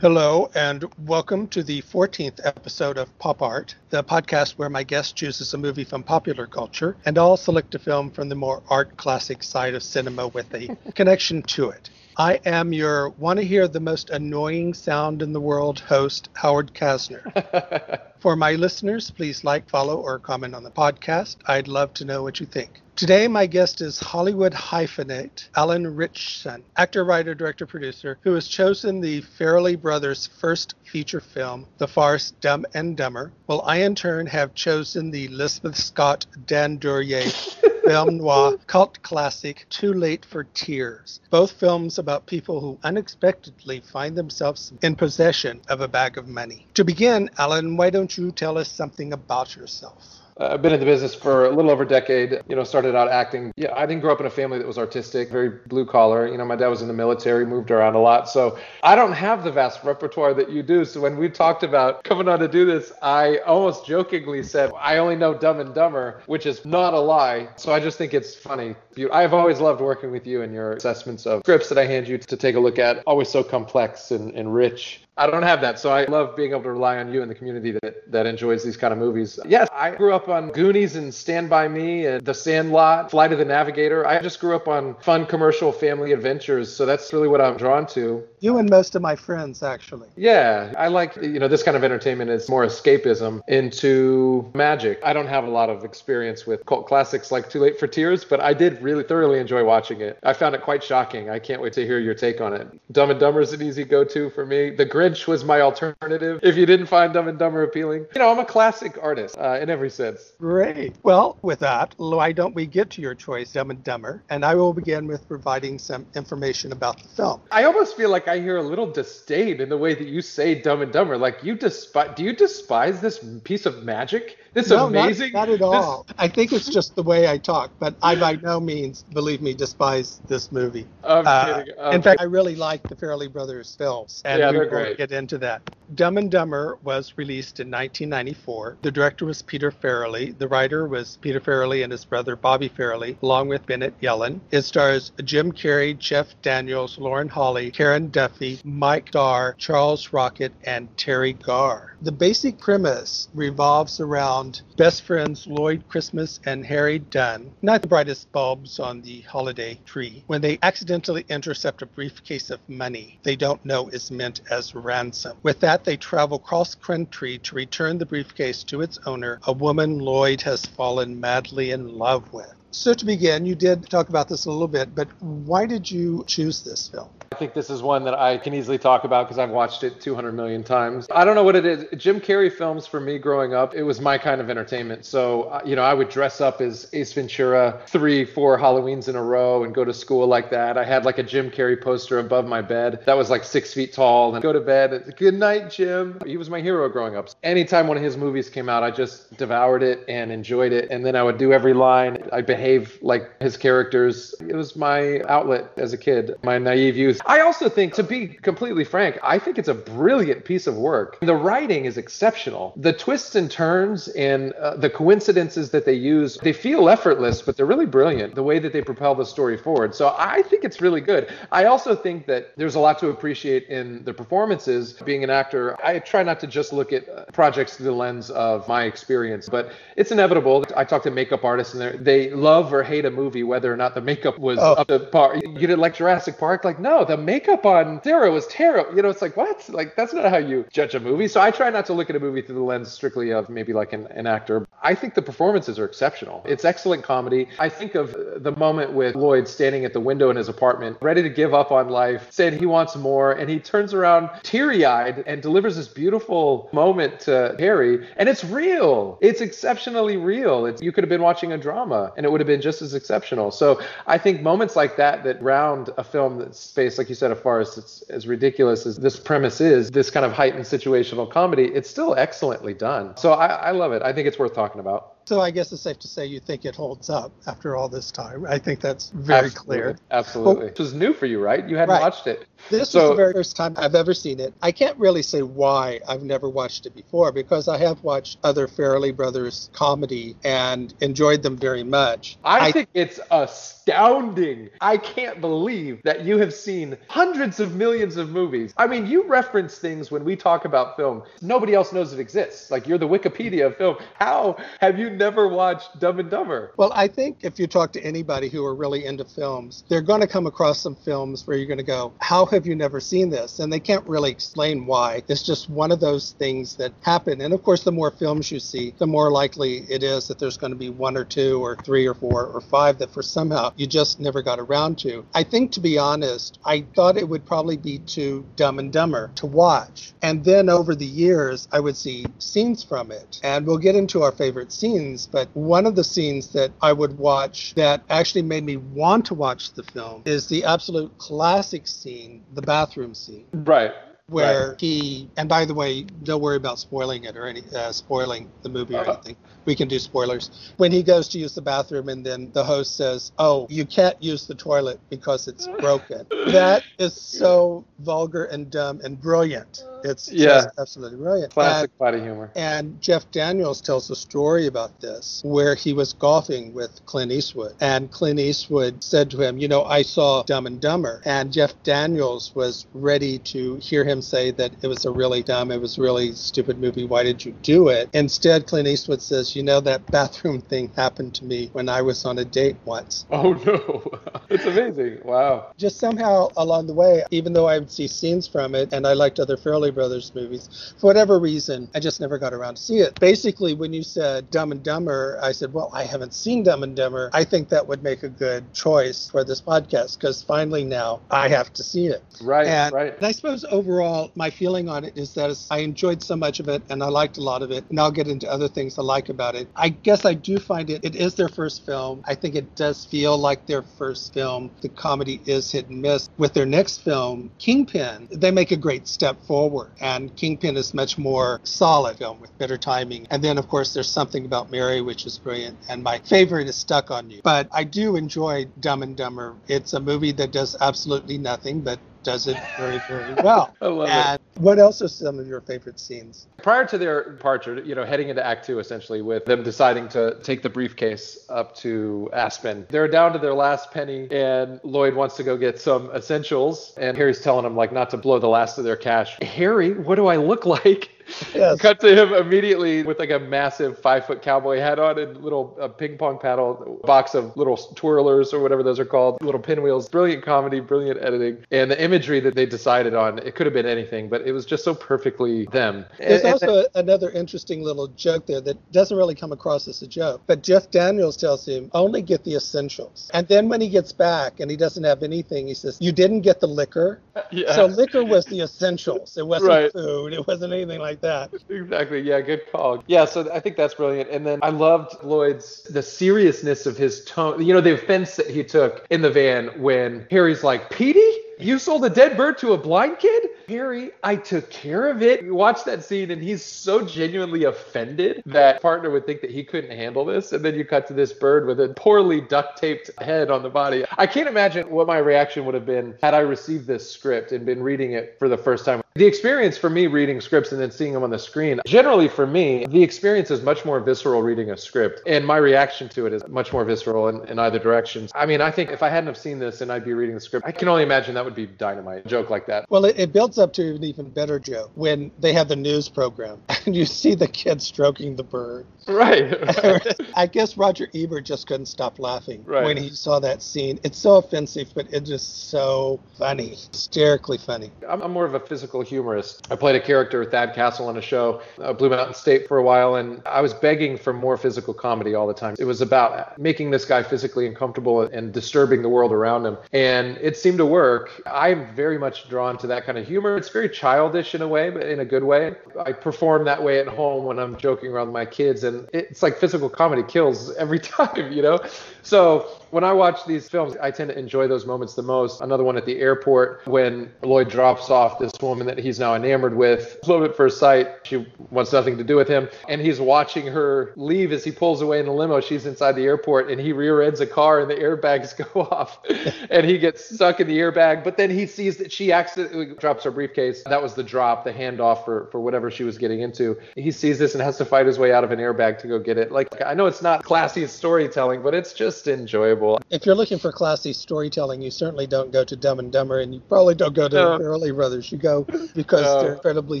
Hello, and welcome to the 14th episode of Pop Art, the podcast where my guest chooses a movie from popular culture, and I'll select a film from the more art classic side of cinema with a connection to it. I am your want to hear the most annoying sound in the world host, Howard Kasner. For my listeners, please like, follow, or comment on the podcast. I'd love to know what you think. Today, my guest is Hollywood hyphenate Alan Ritchson, actor, writer, director, producer, who has chosen the Farrelly brothers' first feature film, the farce Dumb and Dumber, while I, in turn, have chosen the Elizabeth Scott Dan Duryea film noir cult classic Too Late for Tears. Both films about people who unexpectedly find themselves in possession of a bag of money. To begin, Alan, why don't you tell us something about yourself? Uh, I've been in the business for a little over a decade. You know, started out acting. Yeah, I didn't grow up in a family that was artistic, very blue collar. You know, my dad was in the military, moved around a lot. So I don't have the vast repertoire that you do. So when we talked about coming on to do this, I almost jokingly said, I only know Dumb and Dumber, which is not a lie. So I just think it's funny. I've always loved working with you and your assessments of scripts that I hand you to take a look at. Always so complex and, and rich. I don't have that. So I love being able to rely on you and the community that, that enjoys these kind of movies. Yes, I grew up on Goonies and Stand By Me and The Sandlot, Flight of the Navigator. I just grew up on fun commercial family adventures. So that's really what I'm drawn to. You and most of my friends, actually. Yeah, I like, you know, this kind of entertainment is more escapism into magic. I don't have a lot of experience with cult classics like Too Late for Tears, but I did really thoroughly enjoy watching it. I found it quite shocking. I can't wait to hear your take on it. Dumb and Dumber is an easy go to for me. The Grinch Grinch was my alternative if you didn't find Dumb and Dumber appealing. You know, I'm a classic artist uh, in every sense. Great. Well, with that, why don't we get to your choice, Dumb and Dumber? And I will begin with providing some information about the film. I almost feel like I hear a little disdain in the way that you say Dumb and Dumber. Like you despise? Do you despise this piece of magic? This no, amazing. Not, not at all. This... I think it's just the way I talk, but I by no means, believe me, despise this movie. I'm uh, kidding. I'm in fact, I really like the Farrelly Brothers films, and yeah, we they're great. get into that. Dumb and Dumber was released in 1994. The director was Peter Farrelly. The writer was Peter Farrelly and his brother Bobby Farrelly, along with Bennett Yellin. It stars Jim Carrey, Jeff Daniels, Lauren Holly, Karen Duffy, Mike Starr, Charles Rocket, and Teri Garr. The basic premise revolves around best friends Lloyd Christmas and Harry Dunn, not the brightest bulbs on the holiday tree, when they accidentally intercept a briefcase of money they don't know is meant as ransom. With that, they travel cross country to return the briefcase to its owner, a woman Lloyd has fallen madly in love with. So, to begin, you did talk about this a little bit, but why did you choose this film? I think this is one that I can easily talk about because I've watched it 200 million times. I don't know what it is. Jim Carrey films for me growing up, it was my kind of entertainment. So, uh, you know, I would dress up as Ace Ventura three, four Halloweens in a row and go to school like that. I had like a Jim Carrey poster above my bed that was like six feet tall and go to bed. Good night, Jim. He was my hero growing up. Anytime one of his movies came out, I just devoured it and enjoyed it. And then I would do every line. I behave like his characters. It was my outlet as a kid, my naive youth. I also think, to be completely frank, I think it's a brilliant piece of work. The writing is exceptional. The twists and turns and uh, the coincidences that they use, they feel effortless, but they're really brilliant. The way that they propel the story forward. So I think it's really good. I also think that there's a lot to appreciate in the performances. Being an actor, I try not to just look at uh, projects through the lens of my experience, but it's inevitable. I talk to makeup artists and they love or hate a movie whether or not the makeup was oh. up to par. You didn't like Jurassic Park, like no, the makeup on Sarah was terrible. You know, it's like what? Like that's not how you judge a movie. So I try not to look at a movie through the lens strictly of maybe like an, an actor. I think the performances are exceptional. It's excellent comedy. I think of the moment with Lloyd standing at the window in his apartment, ready to give up on life, saying he wants more, and he turns around teary-eyed and delivers this beautiful moment to Harry, and it's real. It's exceptionally real. It's, you could have been watching a drama, and it would have been just as exceptional. So I think moments like that that round a film that's based, like you said, a farce, it's as ridiculous as this premise is, this kind of heightened situational comedy, it's still excellently done. So I, I love it. I think it's worth talking about. So I guess it's safe to say you think it holds up after all this time. I think that's very Absolutely. clear. Absolutely. Well, it was new for you, right? You hadn't right. watched it. This So- is the very first time I've ever seen it. I can't really say why I've never watched it before because I have watched other Farrelly Brothers comedy and enjoyed them very much. I, think it's astounding. I can't believe that you have seen hundreds of millions of movies. I mean, you reference things when we talk about film. Nobody else knows it exists. Like you're the Wikipedia of film. How have you never watched Dumb and Dumber? Well, I think if you talk to anybody who are really into films, they're going to come across some films where you're going to go, How have you never seen this? And they can't really explain why. It's just one of those things that happen. And of course, the more films you see, the more likely it is that there's going to be one or two or three or four or five that for somehow you just never got around to. I think, to be honest, I thought it would probably be too dumb and dumber to watch. And then over the years, I would see scenes from it. And we'll get into our favorite scenes, but one of the scenes that I would watch that actually made me want to watch the film is the absolute classic scene, the bathroom scene Right. where he and by the way don't worry about spoiling it or any uh, spoiling the movie or Uh-huh. anything we can do spoilers when he goes to use the bathroom and then the host says oh you can't use the toilet because it's broken that is so vulgar and dumb and brilliant it's Yeah. just absolutely brilliant Classic body humor. and Jeff Daniels tells a story about this where he was golfing with Clint Eastwood. And Clint Eastwood said to him, You know, I saw Dumb and Dumber. And Jeff Daniels was ready to hear him say that it was a really dumb, it was a really stupid movie. Why did you do it? Instead, Clint Eastwood says, You know, that bathroom thing happened to me when I was on a date once. Oh no. it's amazing. Wow. Just somehow along the way, even though I would see scenes from it and I liked other Farrelly Brothers movies, for whatever reason, I just never got around to see it. Basically, when you said Dumb and Dumber, I said, Well, I haven't seen Dumb and Dumber. I think that would make a good choice for this podcast because finally now I have to see it. Right. And, right. and I suppose overall, my feeling on it is that I enjoyed so much of it and I liked a lot of it. And I'll get into other things I like about it. I guess I do find it, it is their first film. I think it does feel like their first film. The comedy is hit and miss. With their next film, Kingpin, they make a great step forward. And Kingpin is much more solid film with better timing. And then, of course, there's something about Mary, which is brilliant. And my favorite is Stuck on You. But I do enjoy Dumb and Dumber. It's a movie that does absolutely nothing, but does it very, very well. I love it. and what else are some of your favorite scenes? Prior to their departure, you know, heading into Act Two, essentially, with them deciding to take the briefcase up to Aspen, they're down to their last penny, and Lloyd wants to go get some essentials, and Harry's telling him like not to blow the last of their cash. Harry, what do I look like? Yes. Cut to him immediately with like a massive five foot cowboy hat on and little uh, ping pong paddle, box of little twirlers or whatever those are called, little pinwheels. Brilliant comedy, brilliant editing, and the imagery that they decided on. It could have been anything, but it was just so perfectly them. There's And- also another interesting little joke there that doesn't really come across as a joke. But Jeff Daniels tells him, only get the essentials. And then when he gets back and he doesn't have anything, he says, You didn't get the liquor? yeah. So liquor was the essentials. It wasn't Right. food. It wasn't anything like that. Exactly. Yeah, good call. Yeah, so I think that's brilliant. And then I loved Lloyd's the seriousness of his tone. You know, the offense that he took in the van when Harry's like, Petey, you sold a dead bird to a blind kid? Harry, I took care of it. You watch that scene and he's so genuinely offended that partner would think that he couldn't handle this. And then you cut to this bird with a poorly duct taped head on the body. I can't imagine what my reaction would have been had I received this script and been reading it for the first time. The experience for me reading scripts and then seeing them on the screen, generally for me, the experience is much more visceral reading a script. And my reaction to it is much more visceral in, in either direction. I mean, I think if I hadn't have seen this and I'd be reading the script, I can only imagine that would be dynamite. A joke like that. Well, it, it builds up to an even better joke when they have the news program and you see the kid stroking the bird. Right. right. I guess Roger Ebert just couldn't stop laughing Right. when he saw that scene. It's so offensive, but it is just so funny, hysterically funny. I'm, I'm more of a physical humorist. I played a character, Thad Castle, on a show, uh, Blue Mountain State, for a while, and I was begging for more physical comedy all the time. It was about making this guy physically uncomfortable and disturbing the world around him, and it seemed to work. I'm very much drawn to that kind of humor. It's very childish in a way, but in a good way. I perform that way at home when I'm joking around my kids, and it's like physical comedy kills every time, you know? So When I watch these films, I tend to enjoy those moments the most. Another one at the airport when Lloyd drops off this woman that he's now enamored with. Love at first sight. She wants nothing to do with him. And he's watching her leave as he pulls away in the limo. She's inside the airport and he rear ends a car and the airbags go off and he gets stuck in the airbag. But then he sees that she accidentally drops her briefcase. That was the drop, the handoff for, for whatever she was getting into. He sees this and has to fight his way out of an airbag to go get it. Like, I know it's not classy storytelling, but it's just enjoyable. If you're looking for classy storytelling, you certainly don't go to Dumb and Dumber and you probably don't go to no. Farrelly Brothers. You go because no. they're incredibly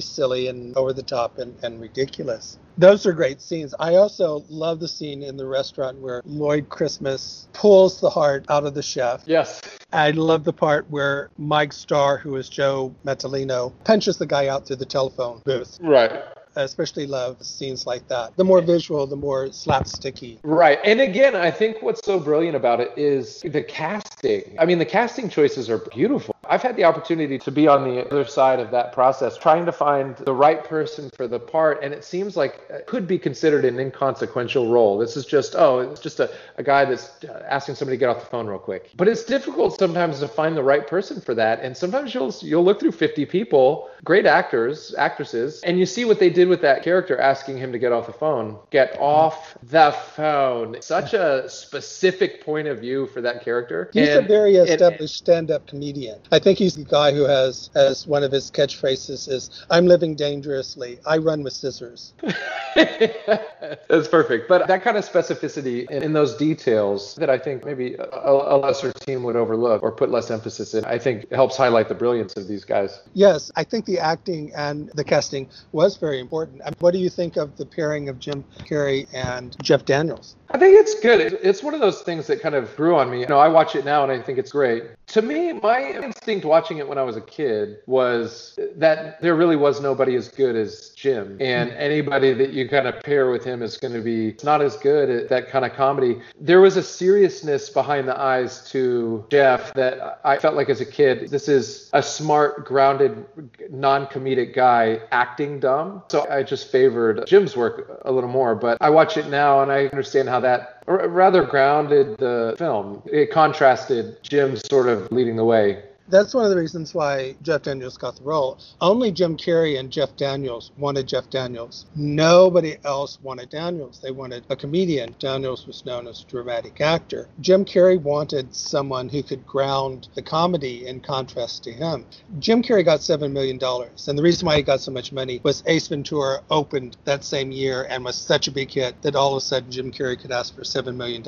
silly and over the top and, and ridiculous. Those are great scenes. I also love the scene in the restaurant where Lloyd Christmas pulls the heart out of the chef. Yes. I love the part where Mike Starr, who is Joe Mentalino, punches the guy out through the telephone booth. Right. Especially love scenes like that. The more visual, the more slapsticky. Right. And again, I think what's so brilliant about it is the casting. I mean, the casting choices are beautiful. I've had the opportunity to be on the other side of that process, trying to find the right person for the part. And it seems like it could be considered an inconsequential role. This is just, oh, it's just a, a guy that's uh, asking somebody to get off the phone real quick. But it's difficult sometimes to find the right person for that. And sometimes you'll you'll look through 50 people, great actors, actresses, and you see what they did with that character asking him to get off the phone. Get off the phone. Such a specific point of view for that character. He's and, a very established stand-up comedian. I think he's the guy who has as one of his catchphrases is "I'm living dangerously. I run with scissors." That's perfect. But that kind of specificity in, in those details that I think maybe a, a, lesser team would overlook or put less emphasis in, I think helps highlight the brilliance of these guys. Yes, I think the acting and the casting was very important important. What do you think of the pairing of Jim Carrey and Jeff Daniels? I think it's good. It's one of those things that kind of grew on me. You know, I watch it now and I think it's great. To me, my instinct watching it when I was a kid was that there really was nobody as good as Jim. And mm-hmm. anybody that you kind of pair with him is going to be not as good at that kind of comedy. There was a seriousness behind the eyes to Jeff that I felt like as a kid, this is a smart, grounded, non comedic guy acting dumb. So I just favored Jim's work a little more. But I watch it now and I understand how how that rather grounded the film. It contrasted Jim sort of leading the way that's one of the reasons why Jeff Daniels got the role. Only Jim Carrey and Jeff Daniels wanted Jeff Daniels. Nobody else wanted Daniels. They wanted a comedian. Daniels was known as a dramatic actor. Jim Carrey wanted someone who could ground the comedy in contrast to him. Jim Carrey got $7 million. And the reason why he got so much money was Ace Ventura opened that same year and was such a big hit that all of a sudden Jim Carrey could ask for $7 million,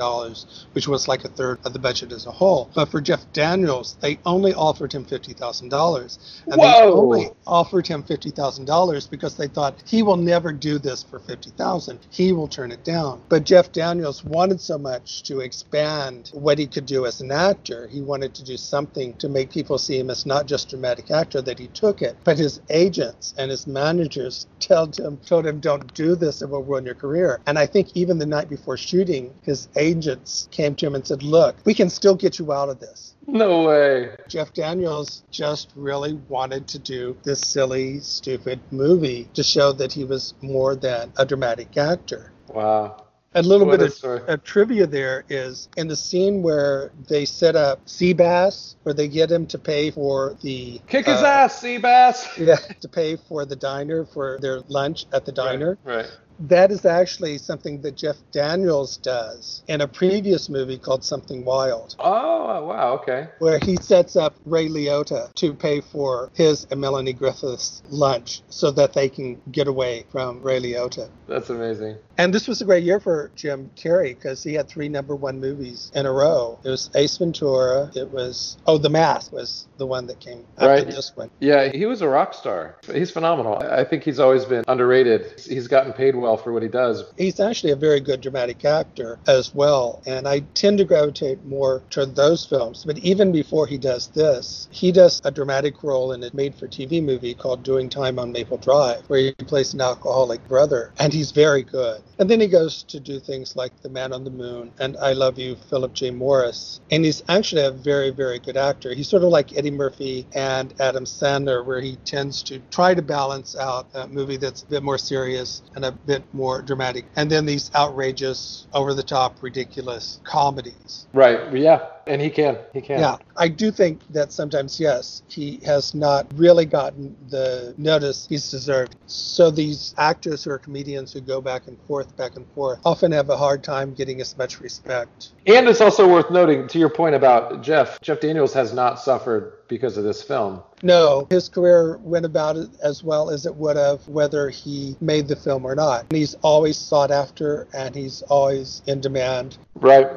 which was like a third of the budget as a whole. But for Jeff Daniels, they only all offered him $50,000. And Whoa. they only offered him $50,000 because they thought he will never do this for 50000 He will turn it down. But Jeff Daniels wanted so much to expand what he could do as an actor. He wanted to do something to make people see him as not just dramatic actor that he took it, but his agents and his managers told him told him don't do this it will ruin your career. And I think even the night before shooting, his agents came to him and said, "Look, we can still get you out of this." No way. Jeff Daniels just really wanted to do this silly, stupid movie to show that he was more than a dramatic actor. Wow. A little what bit of, of, trivia there is in the scene where they set up Seabass, where they get him to pay for the kick his uh, ass, Seabass. Yeah, to pay for the diner for their lunch at the diner. Right. right that is actually something that Jeff Daniels does in a previous movie called Something Wild. Oh, wow, okay. Where he sets up Ray Liotta to pay for his and Melanie Griffith's lunch so that they can get away from Ray Liotta. That's amazing. And this was a great year for Jim Carrey because he had three number one movies in a row. It was Ace Ventura. It was, oh, The Mask was the one that came after right. this one. Yeah, he was a rock star. He's phenomenal. I think he's always been underrated. He's gotten paid well for what he does. He's actually a very good dramatic actor as well. And I tend to gravitate more toward those films. But even before he does this, he does a dramatic role in a made for TV movie called Doing Time on Maple Drive, where he plays an alcoholic brother. And he's very good. And then he goes to do things like The Man on the Moon and I Love You, Philip J. Morris. And he's actually a very, very good actor. He's sort of like Eddie Murphy and Adam Sandler, where he tends to try to balance out a movie that's a bit more serious and a bit more dramatic. And then these outrageous, over the top, ridiculous comedies. Right. Yeah. And he can. He can. Yeah. I do think that sometimes, yes, he has not really gotten the notice he's deserved. So these actors who are comedians who go back and forth, back and forth, often have a hard time getting as much respect. And it's also worth noting, to your point about Jeff, Jeff Daniels has not suffered because of this film. No, his career went about it as well as it would have whether he made the film or not. And he's always sought after and he's always in demand. Right.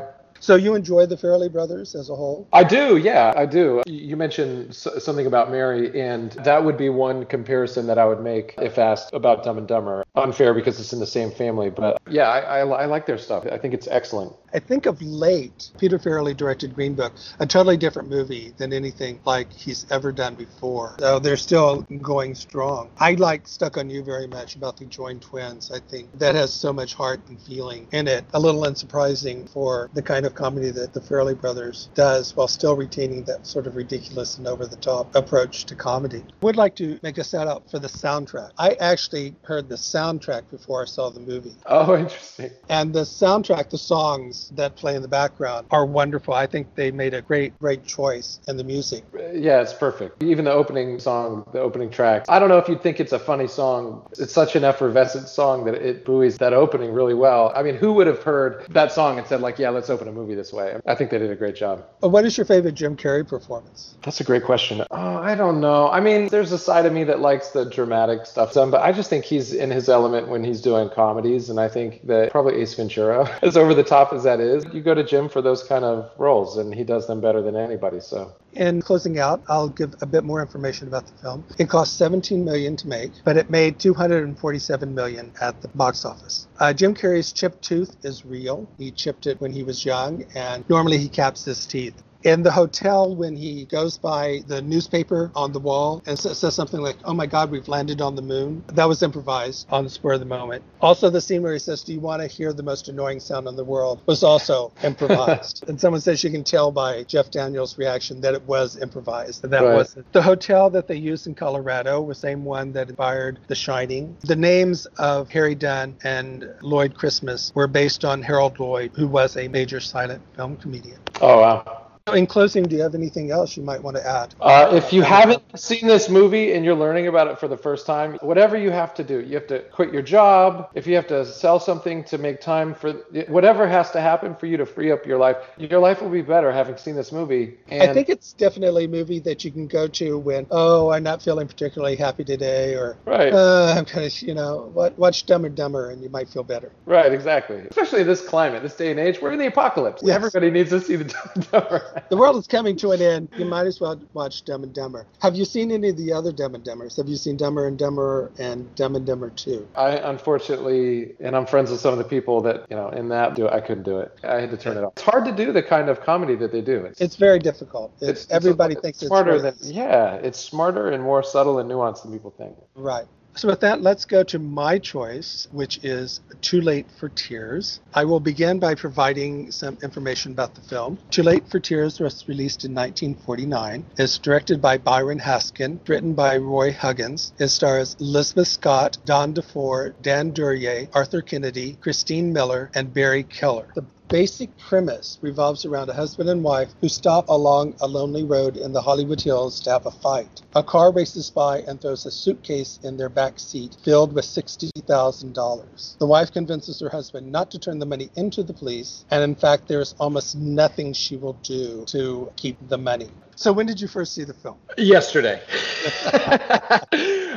So you enjoy the Farrelly brothers as a whole? I do, yeah, I do. You mentioned something about Mary, and that would be one comparison that I would make if asked about Dumb and Dumber. Unfair because it's in the same family, but yeah, I, I, I like their stuff. I think it's excellent. I think of late, Peter Farrelly directed Green Book, a totally different movie than anything like he's ever done before. So they're still going strong. I like Stuck on You very much about the joined twins. I think that has so much heart and feeling in it. A little unsurprising for the kind of comedy that the Farrelly brothers does while still retaining that sort of ridiculous and over the top approach to comedy. Would like to make a shout out for the soundtrack. I actually heard the soundtrack before I saw the movie. Oh, interesting. And the soundtrack, the songs, that play in the background are wonderful. I think they made a great, great choice in the music. Yeah, it's perfect. Even the opening song, the opening track. I don't know if you'd think it's a funny song. It's such an effervescent song that it buoys that opening really well. I mean, who would have heard that song and said, like, yeah, let's open a movie this way? I think they did a great job. What is your favorite Jim Carrey performance? That's a great question. Oh, I don't know. I mean, there's a side of me that likes the dramatic stuff, but I just think he's in his element when he's doing comedies. And I think that probably Ace Ventura, as over the top as that that is. You go to Jim for those kind of roles, and he does them better than anybody. So. In closing out, I'll give a bit more information about the film. It cost 17 million to make, but it made 247 million at the box office. Uh, Jim Carrey's chipped tooth is real. He chipped it when he was young, and normally he caps his teeth in the hotel when he goes by the newspaper on the wall and says something like, Oh my God, we've landed on the moon. That was improvised on the spur of the moment. Also, the scene where he says, Do you want to hear the most annoying sound in the world? was also improvised. and someone says you can tell by Jeff Daniels' reaction that it was improvised. That right. wasn't. The hotel that they used in Colorado was the same one that inspired The Shining. The names of Harry Dunn and Lloyd Christmas were based on Harold Lloyd, who was a major silent film comedian. Oh, wow. In closing, do you have anything else you might want to add? Uh, if you haven't seen this movie and you're learning about it for the first time, whatever you have to do, you have to quit your job. If you have to sell something to make time for whatever has to happen for you to free up your life, your life will be better having seen this movie. And I think it's definitely a movie that you can go to when, oh, I'm not feeling particularly happy today, or right, uh, I'm kind of, you know, watch Dumb and Dumber and you might feel better. Right, exactly. Especially in this climate, this day and age, we're in the apocalypse. Yes. Everybody needs to see the Dumb and Dumber the world is coming to an end. You might as well watch Dumb and Dumber. Have you seen any of the other Dumb and Dumbers? Have you seen Dumber and Dumber and Dumb and Dumber 2? I unfortunately, and I'm friends with some of the people that, you know, in that, do I couldn't do it. I had to turn it off. It's hard to do the kind of comedy that they do. It's, it's very difficult. It's, it's everybody it's, thinks it's smarter than, yeah, it's smarter and more subtle and nuanced than people think. Right. So, with that, let's go to my choice, which is Too Late for Tears. I will begin by providing some information about the film. Too Late for Tears was released in 1949. It's directed by Byron Haskin, written by Roy Huggins. It stars Elizabeth Scott, Don DeFore, Dan Duryea, Arthur Kennedy, Kristine Miller, and Barry Kelley. The basic premise revolves around a husband and wife who stop along a lonely road in the Hollywood Hills to have a fight. A car races by and throws a suitcase in their back seat filled with $60,000. The wife convinces her husband not to turn the money into the police, and in fact, there is almost nothing she will do to keep the money. So when did you first see the film? Yesterday.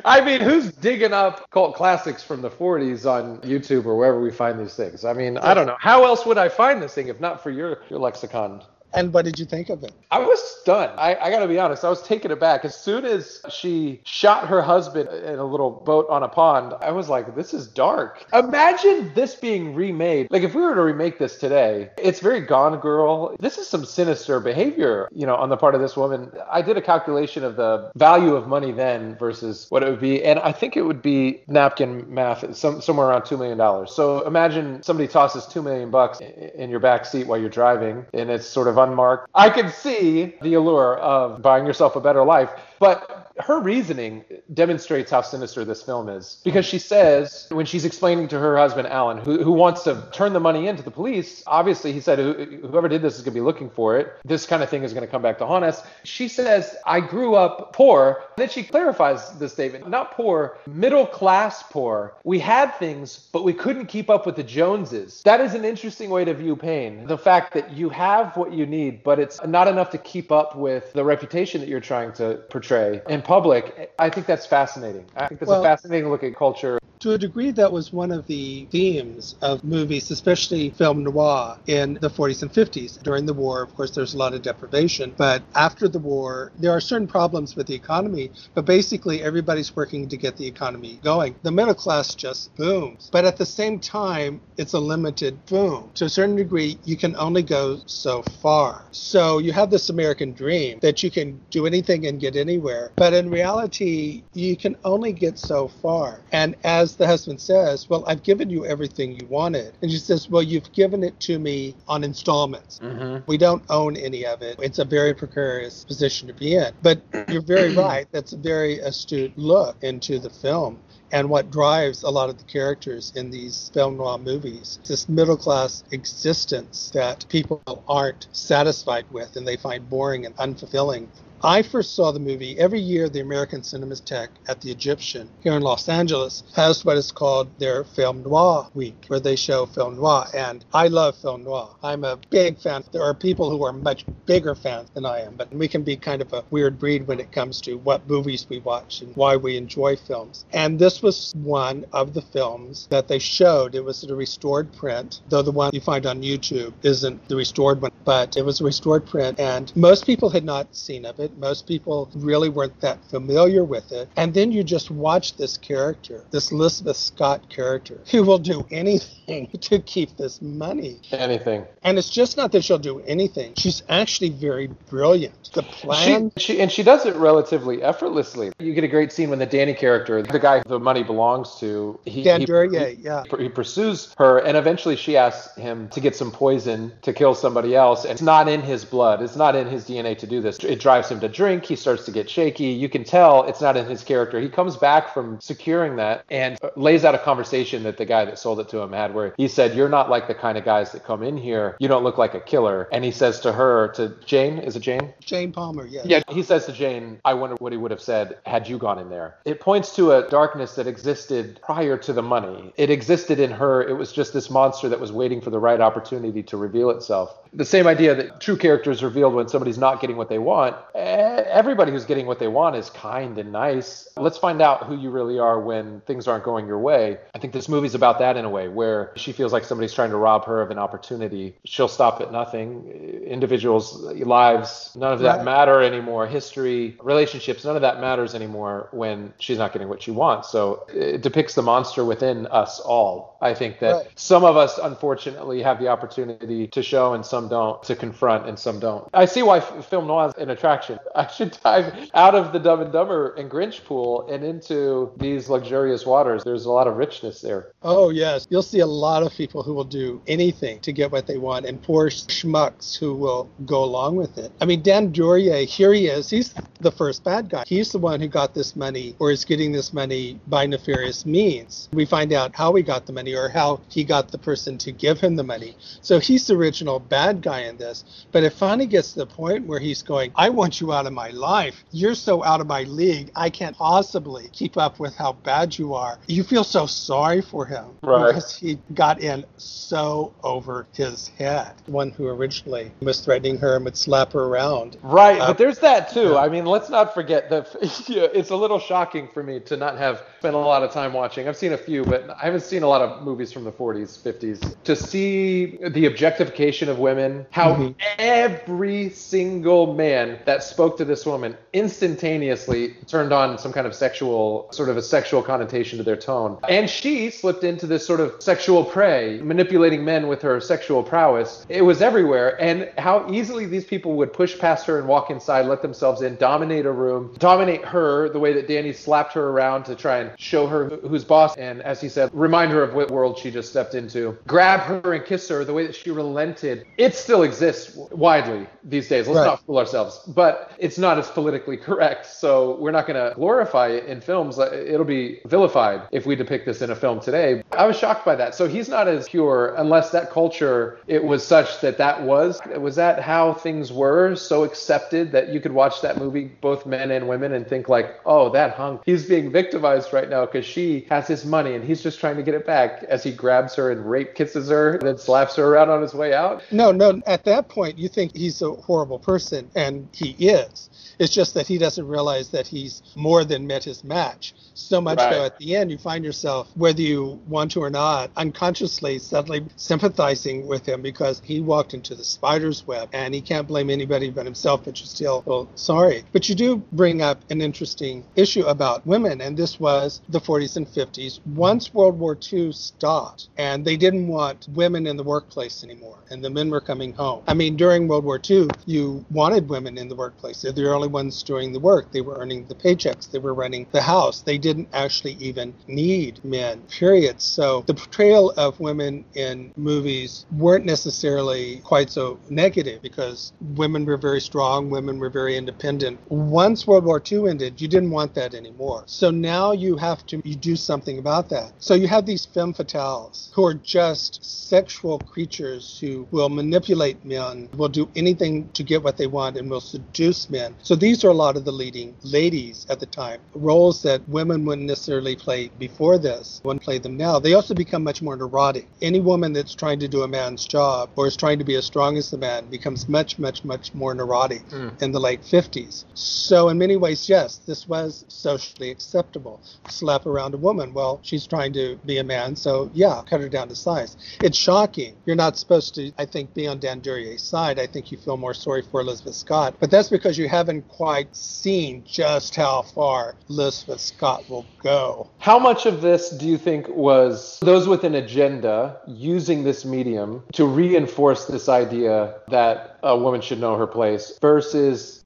I mean, who's digging up cult classics from the 40s on YouTube or wherever we find these things? I mean, I don't know. How else would I find this thing if not for your, your lexicon? And what did you think of it? I was stunned. I, I got to be honest. I was taken aback. As soon as she shot her husband in a little boat on a pond, I was like, this is dark. Imagine this being remade. Like, if we were to remake this today, it's very Gone Girl. This is some sinister behavior, you know, on the part of this woman. I did a calculation of the value of money then versus what it would be. And I think it would be napkin math, some, somewhere around $2 million. So imagine somebody tosses 2 million bucks in your back seat while you're driving, and it's sort of unmarked. I can see the allure of buying yourself a better life, but her reasoning demonstrates how sinister this film is because she says when she's explaining to her husband Alan, who, who wants to turn the money into the police, obviously he said whoever did this is going to be looking for it. This kind of thing is going to come back to haunt us. She says, "I grew up poor." Then she clarifies the statement: not poor, middle class poor. We had things, but we couldn't keep up with the Joneses. That is an interesting way to view pain. The fact that you have what you need, but it's not enough to keep up with the reputation that you're trying to portray in public. I think that's fascinating. I think that's well, a fascinating look at culture to a degree, that was one of the themes of movies, especially film noir in the 40s and 50s. During the war, of course, there's a lot of deprivation, but after the war, there are certain problems with the economy, but basically everybody's working to get the economy going. The middle class just booms, but at the same time, it's a limited boom. To a certain degree, you can only go so far. So you have this American dream that you can do anything and get anywhere, but in reality, you can only get so far. And as the husband says, Well, I've given you everything you wanted. And she says, Well, you've given it to me on installments. Mm-hmm. We don't own any of it. It's a very precarious position to be in. But you're very right. That's a very astute look into the film and what drives a lot of the characters in these film noir movies. This middle class existence that people aren't satisfied with and they find boring and unfulfilling. I first saw the movie every year. The American Cinematheque at the Egyptian here in Los Angeles has what is called their Film Noir Week, where they show film noir. And I love film noir. I'm a big fan. There are people who are much bigger fans than I am, but we can be kind of a weird breed when it comes to what movies we watch and why we enjoy films. And this was one of the films that they showed. It was a restored print, though the one you find on YouTube isn't the restored one, but it was a restored print. And most people had not seen of it it. Most people really weren't that familiar with it. And then you just watch this character, this Elizabeth Scott character, who will do anything to keep this money. Anything. And it's just not that she'll do anything. She's actually very brilliant. The plan. She, she, and she does it relatively effortlessly. You get a great scene when the Danny character, the guy the money belongs to, he, Dan Duryea, he, yeah. He pursues her, and eventually she asks him to get some poison to kill somebody else. And it's not in his blood. It's not in his DNA to do this. It drives him him to drink. He starts to get shaky. You can tell it's not in his character. He comes back from securing that and uh, lays out a conversation that the guy that sold it to him had where he said, You're not like the kind of guys that come in here. You don't look like a killer. And he says to her, to Jane, is it Jane? Jane Palmer, yes. Yeah, he says to Jane, I wonder what he would have said had you gone in there. It points to a darkness that existed prior to the money. It existed in her. It was just this monster that was waiting for the right opportunity to reveal itself. The same idea that true character is revealed when somebody's not getting what they want everybody who's getting what they want is kind and nice. Let's find out who you really are when things aren't going your way. I think this movie's about that in a way, where she feels like somebody's trying to rob her of an opportunity. She'll stop at nothing. Individuals' lives, none of that right. matter anymore. History, relationships, none of that matters anymore when she's not getting what she wants. So it depicts the monster within us all. I think that right. some of us, unfortunately, have the opportunity to show and some don't, to confront and some don't. I see why film noir is an attraction. I should dive out of the Dumb and Dumber and Grinch pool and into these luxurious waters. There's a lot of richness there. Oh, yes. You'll see a lot of people who will do anything to get what they want and poor schmucks who will go along with it. I mean, Dan Duryea, here he is. He's the first bad guy. He's the one who got this money or is getting this money by nefarious means. We find out how he got the money or how he got the person to give him the money. So he's the original bad guy in this. But it finally gets to the point where he's going, I want you out of my life. You're so out of my league. I can't possibly keep up with how bad you are. You feel so sorry for him right. because he got in so over his head. One who originally was threatening her and would slap her around. Right, uh, but there's that too. Yeah. I mean, let's not forget that it's a little shocking for me to not have spent a lot of time watching. I've seen a few, but I haven't seen a lot of movies from the 40s, 50s. To see the objectification of women, how mm-hmm. every single man that spoke to this woman instantaneously turned on some kind of sexual, sort of a sexual connotation to their tone. And she slipped into this sort of sexual prey, manipulating men with her sexual prowess. It was everywhere. And how easily these people would push past her and walk inside, let themselves in, dominate a room, dominate her the way that Danny slapped her around to try and show her who's boss. And as he said, remind her of what world she just stepped into. Grab her and kiss her the way that she relented. It still exists widely these days. Let's right. not fool ourselves. But it's not as politically correct. So we're not going to glorify it in films. It'll be vilified if we depict this in a film today. I was shocked by that. So he's not as pure unless that culture it was such that that was was that how things were so accepted that you could watch that movie both men and women and think like, "Oh, that hunk. He's being victimized right now cuz she has his money and he's just trying to get it back." As he grabs her and rape kisses her and then slaps her around on his way out. No, no, at that point you think he's a horrible person and he is is. It's just that he doesn't realize that he's more than met his match. So much right. so at the end, you find yourself, whether you want to or not, unconsciously suddenly sympathizing with him because he walked into the spider's web and he can't blame anybody but himself, but you're still well, sorry. But you do bring up an interesting issue about women, and this was the 40s and 50s. Once World War II stopped and they didn't want women in the workplace anymore, and the men were coming home. I mean, during World War II, you wanted women in the workplace. They're the only ones doing the work. They were earning the paychecks. They were running the house. They didn't actually even need men, period. So the portrayal of women in movies weren't necessarily quite so negative because women were very strong, women were very independent. Once World War II ended, you didn't want that anymore. So now you have to you do something about that. So you have these femme fatales who are just sexual creatures who will manipulate men, will do anything to get what they want, and will seduce men. So these are a lot of the leading ladies at the time, roles that women wouldn't necessarily play before this, wouldn't play them now. They also become much more neurotic. Any woman that's trying to do a man's job or is trying to be as strong as the man becomes much, much, much more neurotic mm. in the late 50s. So, in many ways, yes, this was socially acceptable. Slap around a woman, well, she's trying to be a man, so yeah, cut her down to size. It's shocking. You're not supposed to, I think, be on Dan Duryea's side. I think you feel more sorry for Elizabeth Scott, but that's because you haven't quite seen just how far Elizabeth Scott will go. How much of this do you think was those with an agenda using this medium to reinforce this idea that a woman should know her place versus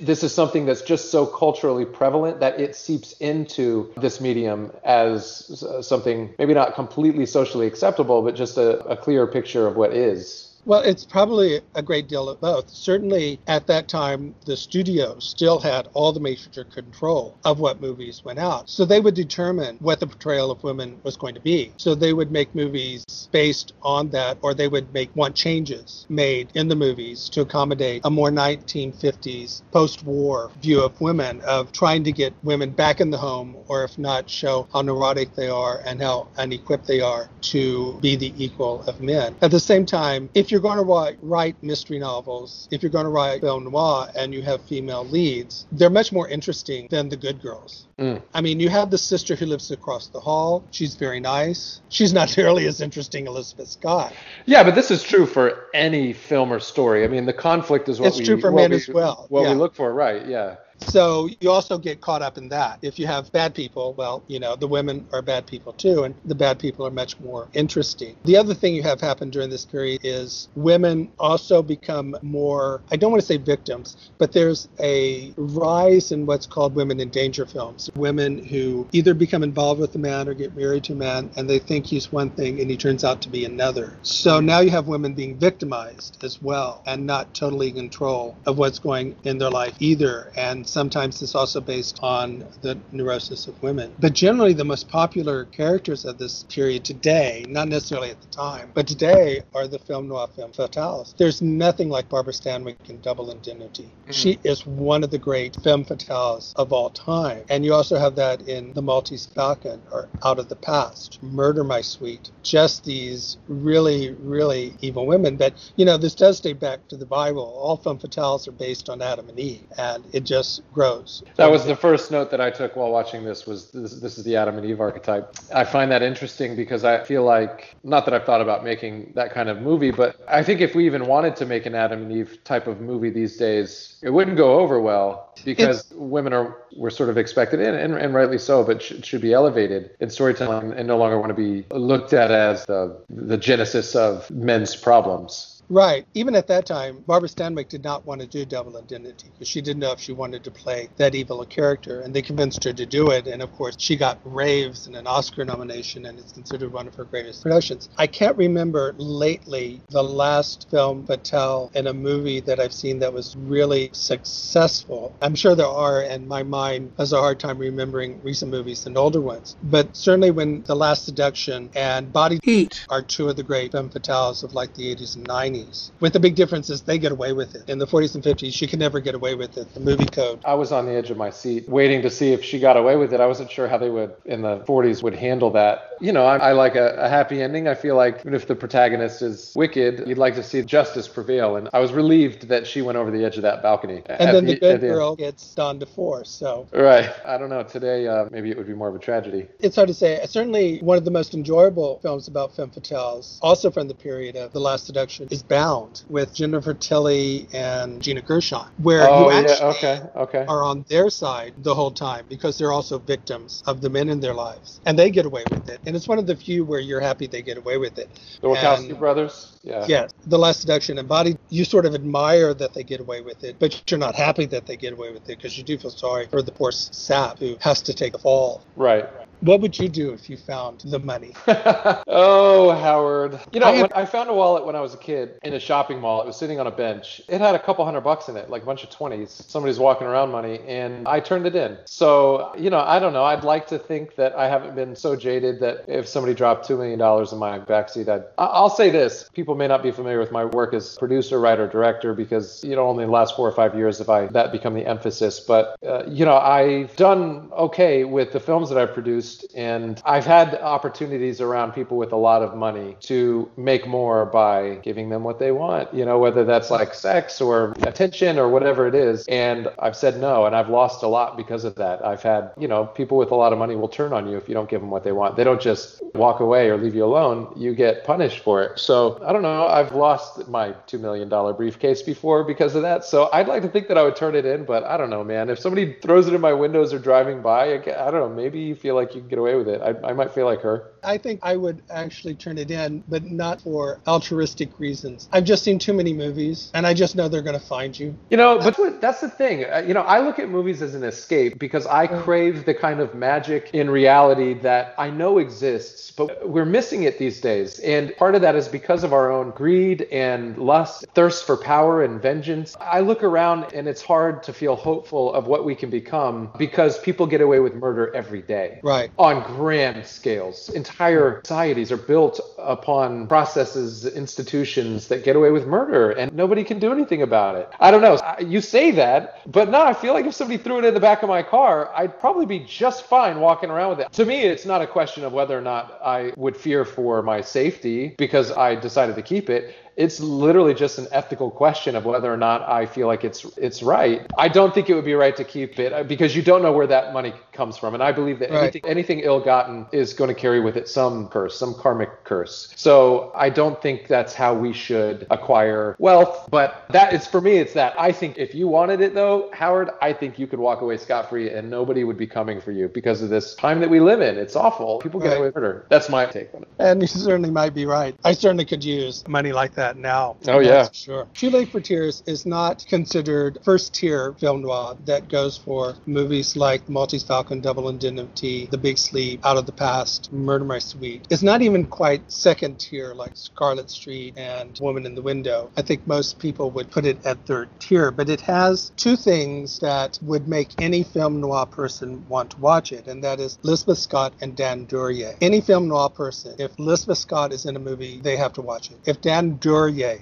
this is something that's just so culturally prevalent that it seeps into this medium as something maybe not completely socially acceptable, but just a, a clearer picture of what is? Well, it's probably a great deal of both. Certainly, at that time, the studios still had all the major control of what movies went out. So they would determine what the portrayal of women was going to be. So they would make movies based on that, or they would make want changes made in the movies to accommodate a more 1950s post war view of women, of trying to get women back in the home, or if not, show how neurotic they are and how unequipped they are to be the equal of men. At the same time, if you're you're going to write, write mystery novels, if you're going to write film noir and you have female leads, they're much more interesting than the good girls. Mm. I mean, you have the sister who lives across the hall. She's very nice. She's not nearly as interesting Elizabeth Scott. Yeah, but this is true for any film or story. I mean, the conflict is what it's we, true for men we, as well. What yeah. we look for, right? Yeah. So you also get caught up in that. If you have bad people, well, you know, the women are bad people too, and the bad people are much more interesting. The other thing you have happen during this period is women also become more, I don't want to say victims, but there's a rise in what's called women in danger films. Women who either become involved with a man or get married to a man and they think he's one thing and he turns out to be another. So now you have women being victimized as well and not totally in control of what's going in their life either. And sometimes it's also based on the neurosis of women. But generally, the most popular characters of this period today, not necessarily at the time, but today are the film noir femme fatales. There's nothing like Barbara Stanwyck in Double Indemnity. Mm. She is one of the great femme fatales of all time. And you also have that in The Maltese Falcon or Out of the Past, Murder My Sweet. Just these really, really evil women. But, you know, this does date back to the Bible. All femme fatales are based on Adam and Eve. And it just grows. That was the first note that I took while watching this was this, this is the Adam and Eve archetype. I find that interesting because I feel like not that I've thought about making that kind of movie, but I think if we even wanted to make an Adam and Eve type of movie these days, it wouldn't go over well because it's, women are were sort of expected and, and, and rightly so, but sh- should be elevated in storytelling and no longer want to be looked at as the the genesis of men's problems. Right. Even at that time, Barbara Stanwyck did not want to do Double Indemnity because she didn't know if she wanted to play that evil a character, and they convinced her to do it. And of course, she got raves and an Oscar nomination, and it's considered one of her greatest productions. I can't remember lately the last femme fatale in a movie that I've seen that was really successful. I'm sure there are, and my mind has a hard time remembering recent movies and older ones. But certainly, when The Last Seduction and Body Heat are two of the great femme fatales of like the 80s and 90s. With the big difference is they get away with it. In the 40s and 50s, she could never get away with it. The movie code. I was on the edge of my seat waiting to see if she got away with it. I wasn't sure how they would in the 40s would handle that. You know, I, I like a, a happy ending. I feel like even if the protagonist is wicked, you'd like to see justice prevail. And I was relieved that she went over the edge of that balcony. And then the, the good girl gets done to force. So right. I don't know. Today, uh, maybe it would be more of a tragedy. It's hard to say. Certainly, one of the most enjoyable films about femme fatales, also from the period of The Last Seduction, is Bound with Jennifer Tilly and Gina Gershon, where oh, you actually yeah. okay. Okay. are on their side the whole time because they're also victims of the men in their lives, and they get away with it. And it's one of the few where you're happy they get away with it. The Wachowski And- brothers. Yeah. Yes, The Last Seduction and Body, you sort of admire that they get away with it, but you're not happy that they get away with it because you do feel sorry for the poor sap who has to take the fall. Right. What would you do if you found the money? oh, Howard. You know, I when I found a wallet when I was a kid in a shopping mall. It was sitting on a bench. It had a couple hundred bucks in it, like a bunch of 20s. Somebody's walking around money, and I turned it in. So, you know, I don't know. I'd like to think that I haven't been so jaded that if somebody dropped $2 million in my backseat, I'd. I'll say this. People may not be familiar with my work as producer, writer, director, because, you know, only the last four or five years have I that become the emphasis. But, uh, you know, I've done okay with the films that I've produced, and I've had opportunities around people with a lot of money to make more by giving them what they want, you know, whether that's like sex or attention or whatever it is. And I've said no, and I've lost a lot because of that. I've had, you know, people with a lot of money will turn on you if you don't give them what they want. They don't just walk away or leave you alone. You get punished for it. So I don't know. I've lost my $2 million briefcase before because of that. So I'd like to think that I would turn it in, but I don't know, man. If somebody throws it in my windows or driving by, I, I don't know. Maybe you feel like you can get away with it. I, I might feel like her. I think I would actually turn it in, but not for altruistic reasons. I've just seen too many movies, and I just know they're going to find you. You know, but that's the thing. Uh, You know, I look at movies as an escape because I crave the kind of magic in reality that I know exists, but we're missing it these days. And part of that is because of our own greed and lust, thirst for power and vengeance. I look around and it's hard to feel hopeful of what we can become because people get away with murder every day Right. on grand scales. Entire societies are built upon processes, institutions that get away with murder, and nobody can do anything about it. I don't know. You say that, but no, I feel like if somebody threw it in the back of my car, I'd probably be just fine walking around with it. To me, it's not a question of whether or not I would fear for my safety because I decided to keep it it's literally just an ethical question of whether or not I feel like it's it's right. I don't think it would be right to keep it uh, because you don't know where that money comes from, and I believe that Right. anything anything ill-gotten is going to carry with it some curse, some karmic curse. So I don't think that's how we should acquire wealth. But that is for me, it's that I think if you wanted it though, Howard, I think you could walk away scot-free and nobody would be coming for you because of this time that we live in. It's awful. People get Right. away with murder. That's my take on it. And you certainly might be right. I certainly could use money like that now. Oh, yeah. Sure. Too Late for Tears is not considered first tier film noir that goes for movies like Maltese Falcon, Double Indemnity, The Big Sleep, Out of the Past, Murder My Sweet. It's not even quite second tier like Scarlet Street and Woman in the Window. I think most people would put it at third tier, but it has two things that would make any film noir person want to watch it, and that is Lizabeth Scott and Dan Duryea. Any film noir person, if Lizabeth Scott is in a movie, they have to watch it. If Dan Duryea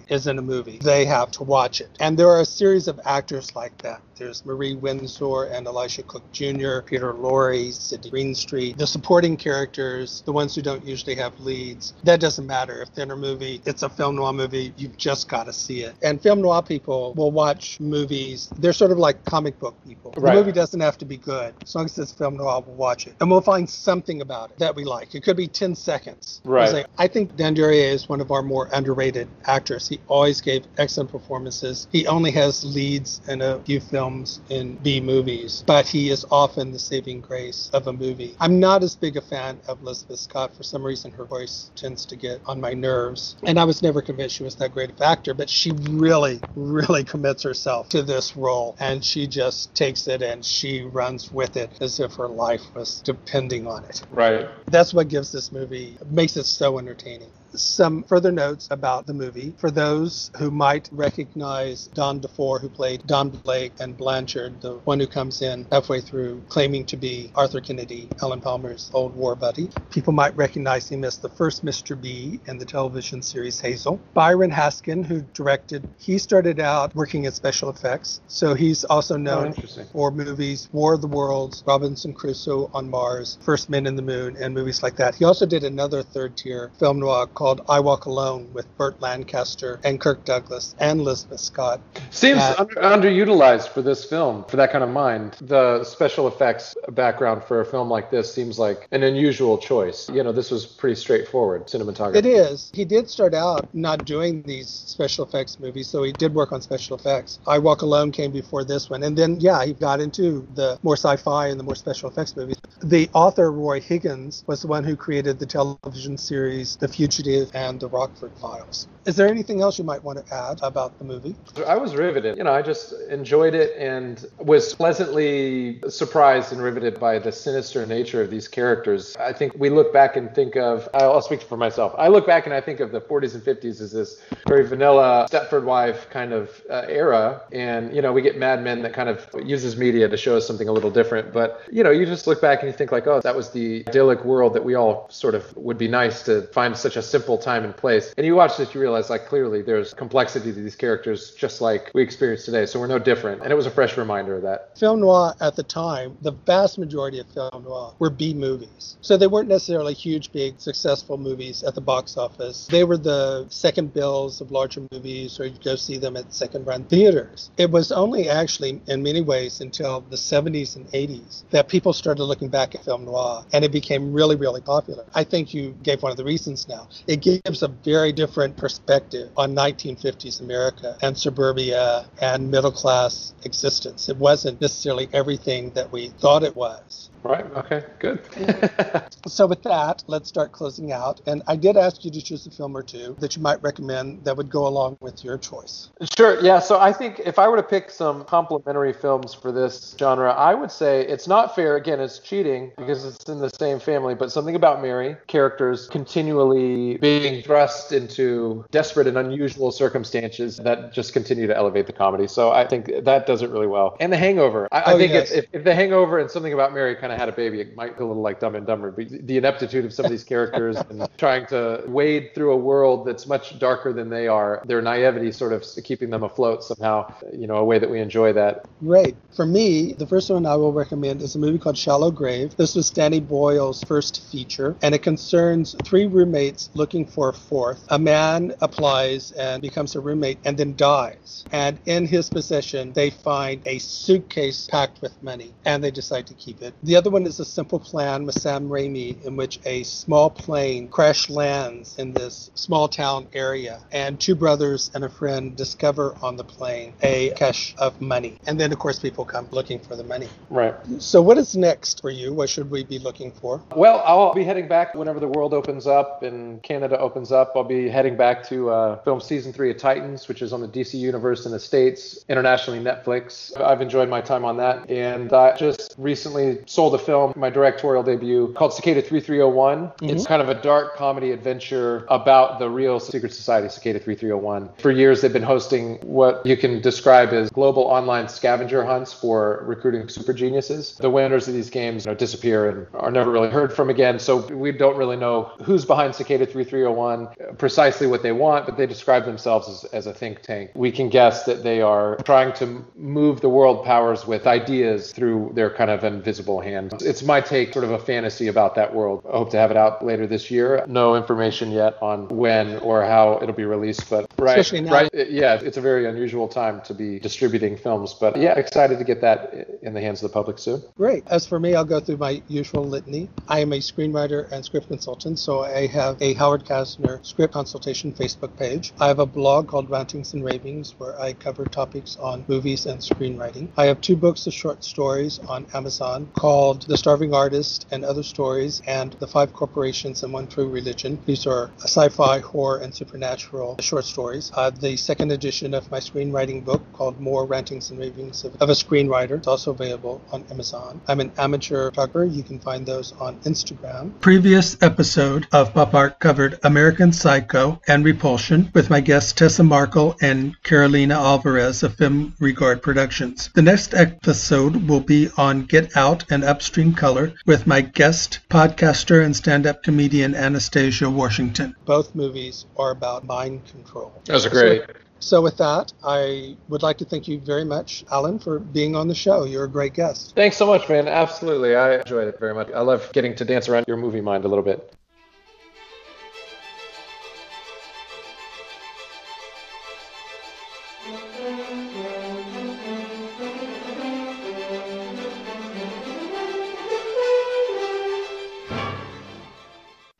is in a movie, they have to watch it. And there are a series of actors like that. There's Marie Windsor and Elisha Cook Jr., Peter Lorre, Sidney Greenstreet. The supporting characters, the ones who don't usually have leads, that doesn't matter. If they're in a movie, it's a film noir movie, you've just got to see it. And film noir people will watch movies. They're sort of like comic book people. Right. The movie doesn't have to be good. As long as it's film noir, we'll watch it. And we'll find something about it that we like. It could be 10 seconds. Right. It's like, I think Dan Duryea is one of our more underrated actors. He always gave excellent performances. He only has leads in a few films. Films in B movies, but he is often the saving grace of a movie. I'm not as big a fan of Elizabeth Scott. For some reason, her voice tends to get on my nerves. And I was never convinced she was that great of an actor, but she really, really commits herself to this role. And she just takes it and she runs with it as if her life was depending on it. Right. That's what gives this movie, makes it so entertaining some further notes about the movie for those who might recognize Don DeFore, who played Don Blake and Blanchard, the one who comes in halfway through claiming to be Arthur Kennedy, Alan Palmer's old war buddy. People might recognize him as the first Mr. B in the television series Hazel. Byron Haskin, who directed, he started out working in special effects, so he's also oh, known oh, for movies War of the Worlds, Robinson Crusoe on Mars, First Men in the Moon, and movies like that. He also did another third tier film noir called called I Walk Alone with Burt Lancaster and Kirk Douglas and Elizabeth Scott. Seems under, underutilized for this film, for that kind of mind. The special effects background for a film like this seems like an unusual choice. You know, this was pretty straightforward cinematography. It is. He did start out not doing these special effects movies, so he did work on special effects. I Walk Alone came before this one. And then, yeah, he got into the more sci fi and the more special effects movies. The author, Roy Huggins, was the one who created the television series The Fugitive and the Rockford Files. Is there anything else you might want to add about the movie? I was riveted. You know, I just enjoyed it and was pleasantly surprised and riveted by the sinister nature of these characters. I think we look back and think of, I'll speak for myself. I look back and I think of the 40s and 50s as this very vanilla Stepford wife kind of uh, era. And, you know, we get Mad Men that kind of uses media to show us something a little different. But, you know, you just look back and you think, like, oh, that was the idyllic world that we all sort of would be nice to find such a simple time and place. And you watch this, you realize realize like clearly there's complexity to these characters just like we experience today. So we're no different. And it was a fresh reminder of that. Film noir at the time, the vast majority of film noir were B movies. So they weren't necessarily huge, big, successful movies at the box office. They were the second bills of larger movies, or you'd go see them at second run theaters. It was only actually, in many ways, until the 70s and 80s that people started looking back at film noir and it became really, really popular. I think you gave one of the reasons now. It gives a very different perspective on 1950s America and suburbia and middle class existence. It wasn't necessarily everything that we thought it was. Right. Okay. Good. so with that, let's start closing out. And I did ask you to choose a film or two that you might recommend that would go along with your choice. Sure. Yeah. So I think if I were to pick some complementary films for this genre, I would say it's not fair. Again, it's cheating because it's in the same family. But something about Mary, characters continually being thrust into desperate and unusual circumstances that just continue to elevate the comedy. So I think that does it really well. And The Hangover. I, oh, I think yes. if, if, if The Hangover and something about Mary kind of had a baby, it might feel a little like Dumb and Dumber. But the ineptitude of some of these characters and trying to wade through a world that's much darker than they are, their naivety sort of keeping them afloat somehow, you know, a way that we enjoy that. Right. For me, the first one I will recommend is a movie called Shallow Grave. This was Danny Boyle's first feature, and it concerns three roommates looking for a fourth. A man applies and becomes a roommate and then dies. And in his possession, they find a suitcase packed with money, and they decide to keep it. The other one is A Simple Plan with Sam Raimi, in which a small plane crash lands in this small town area, and two brothers and a friend discover on the plane a cache of money. And then, of course, people come looking for the money. Right. So, what is next for you? What should we be looking for? Well, I'll be heading back whenever the world opens up and Canada opens up. I'll be heading back to uh, film season three of Titans, which is on the DC Universe in the States, internationally Netflix. I've enjoyed my time on that. And I just recently sold a film, my directorial debut, called Cicada 3301. Mm-hmm. It's kind of a dark comedy adventure about the real secret society, Cicada 3301. For years, they've been hosting what you can describe as global online scavenger hunts for recruiting super geniuses. The winners of these games you know, disappear and are never really heard from again. So we don't really know who's behind Cicada 3301, precisely what they want, but they describe themselves as, as a think tank. We can guess that they are trying to move the world powers with ideas through their kind of invisible hand hand. It's my take, sort of a fantasy about that world. I hope to have it out later this year. No information yet on when or how it'll be released, but right, Especially now. right, yeah, it's a very unusual time to be distributing films. But yeah, excited to get that in the hands of the public soon. Great. As for me, I'll go through my usual litany. I am a screenwriter and script consultant, so I have a Howard Kastner script consultation Facebook page. I have a blog called Rantings and Ravings where I cover topics on movies and screenwriting. I have two books of short stories on Amazon called The Starving Artist and Other Stories and The Five Corporations and One True Religion. These are sci-fi, horror, and supernatural short stories. Uh, the second edition of my screenwriting book called More Rantings and Ravings of, of a Screenwriter is also available on Amazon. I'm an amateur photographer. You can find those on Instagram. Previous episode of Pop Art covered American Psycho and Repulsion with my guests Tessa Markle and Carolina Alvarez of Film Regard Productions. The next episode will be on Get Out and Upstream Color with my guest, podcaster and stand-up comedian Anastasia Washington. Both movies are about mind control. Those are great. So, so with that, I would like to thank you very much, Alan, for being on the show. You're a great guest. Thanks so much, man. Absolutely. I enjoyed it very much. I love getting to dance around your movie mind a little bit.